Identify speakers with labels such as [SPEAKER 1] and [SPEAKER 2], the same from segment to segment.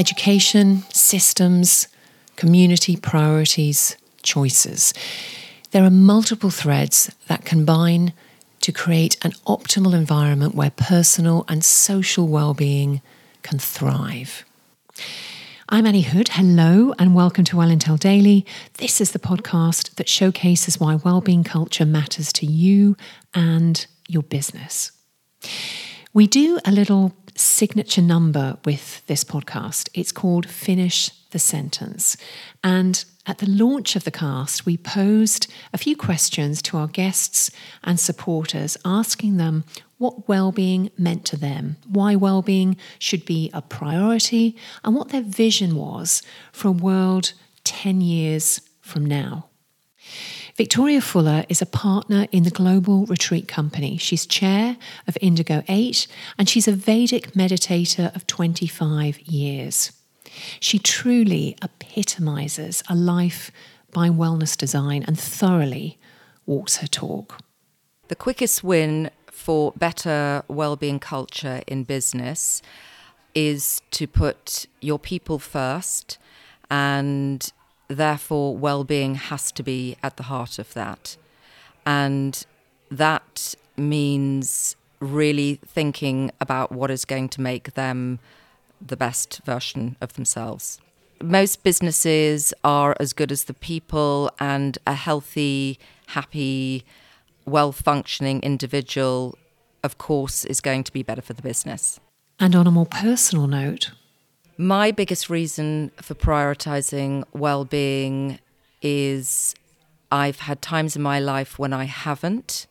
[SPEAKER 1] education, systems, community priorities, choices. There are multiple threads that combine to create an optimal environment where personal and social well-being can thrive. I'm Annie Hood. Hello and welcome to Well Intel Daily. This is the podcast that showcases why well-being culture matters to you and your business. We do a little signature number with this podcast. It's called Finish the Sentence. And at the launch of the cast, we posed a few questions to our guests and supporters, asking them what well-being meant to them, why well-being should be a priority, and what their vision was for a world 10 years from now. Victoria Fuller is a partner in the Global Retreat Company. She's chair of Indigo 8 and she's a Vedic meditator of 25 years. She truly epitomizes a life by wellness design and thoroughly walks her talk.
[SPEAKER 2] The quickest win for better well-being culture in business is to put your people first and therefore well-being has to be at the heart of that and that means really thinking about what is going to make them the best version of themselves. Most businesses are as good as the people, and a healthy, happy, well functioning individual, of course, is going to be better for the business.
[SPEAKER 1] And on a more personal note,
[SPEAKER 2] my biggest reason for prioritizing well being is I've had times in my life when I haven't.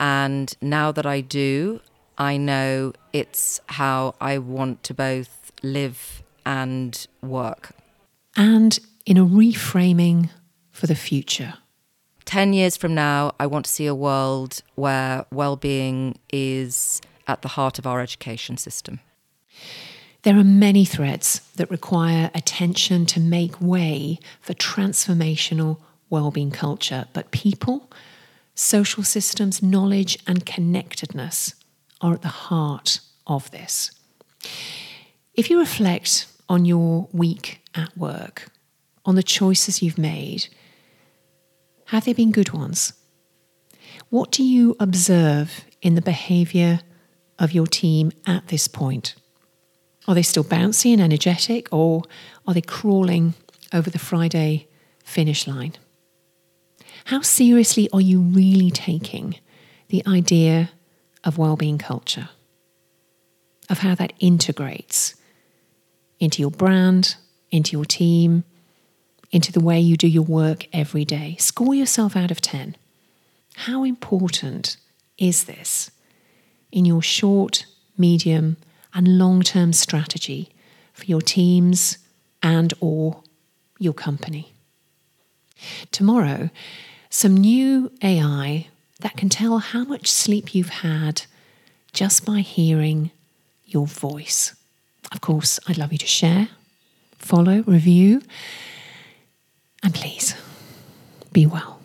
[SPEAKER 2] And now that I do, I know it's how I want to both live and work.
[SPEAKER 1] And in a reframing for the future.
[SPEAKER 2] 10 years from now, I want to see a world where well-being is at the heart of our education system.
[SPEAKER 1] There are many threads that require attention to make way for transformational well-being culture, but people, social systems, knowledge and connectedness are at the heart of this. If you reflect on your week at work, on the choices you've made, have they been good ones? What do you observe in the behaviour of your team at this point? Are they still bouncy and energetic, or are they crawling over the Friday finish line? How seriously are you really taking the idea of well-being culture, of how that integrates into your brand, into your team, into the way you do your work every day. Score yourself out of 10. How important is this in your short, medium, and long-term strategy for your teams and or your company? Tomorrow, some new AI that can tell how much sleep you've had just by hearing your voice. Of course, I'd love you to share, follow, review, and please be well.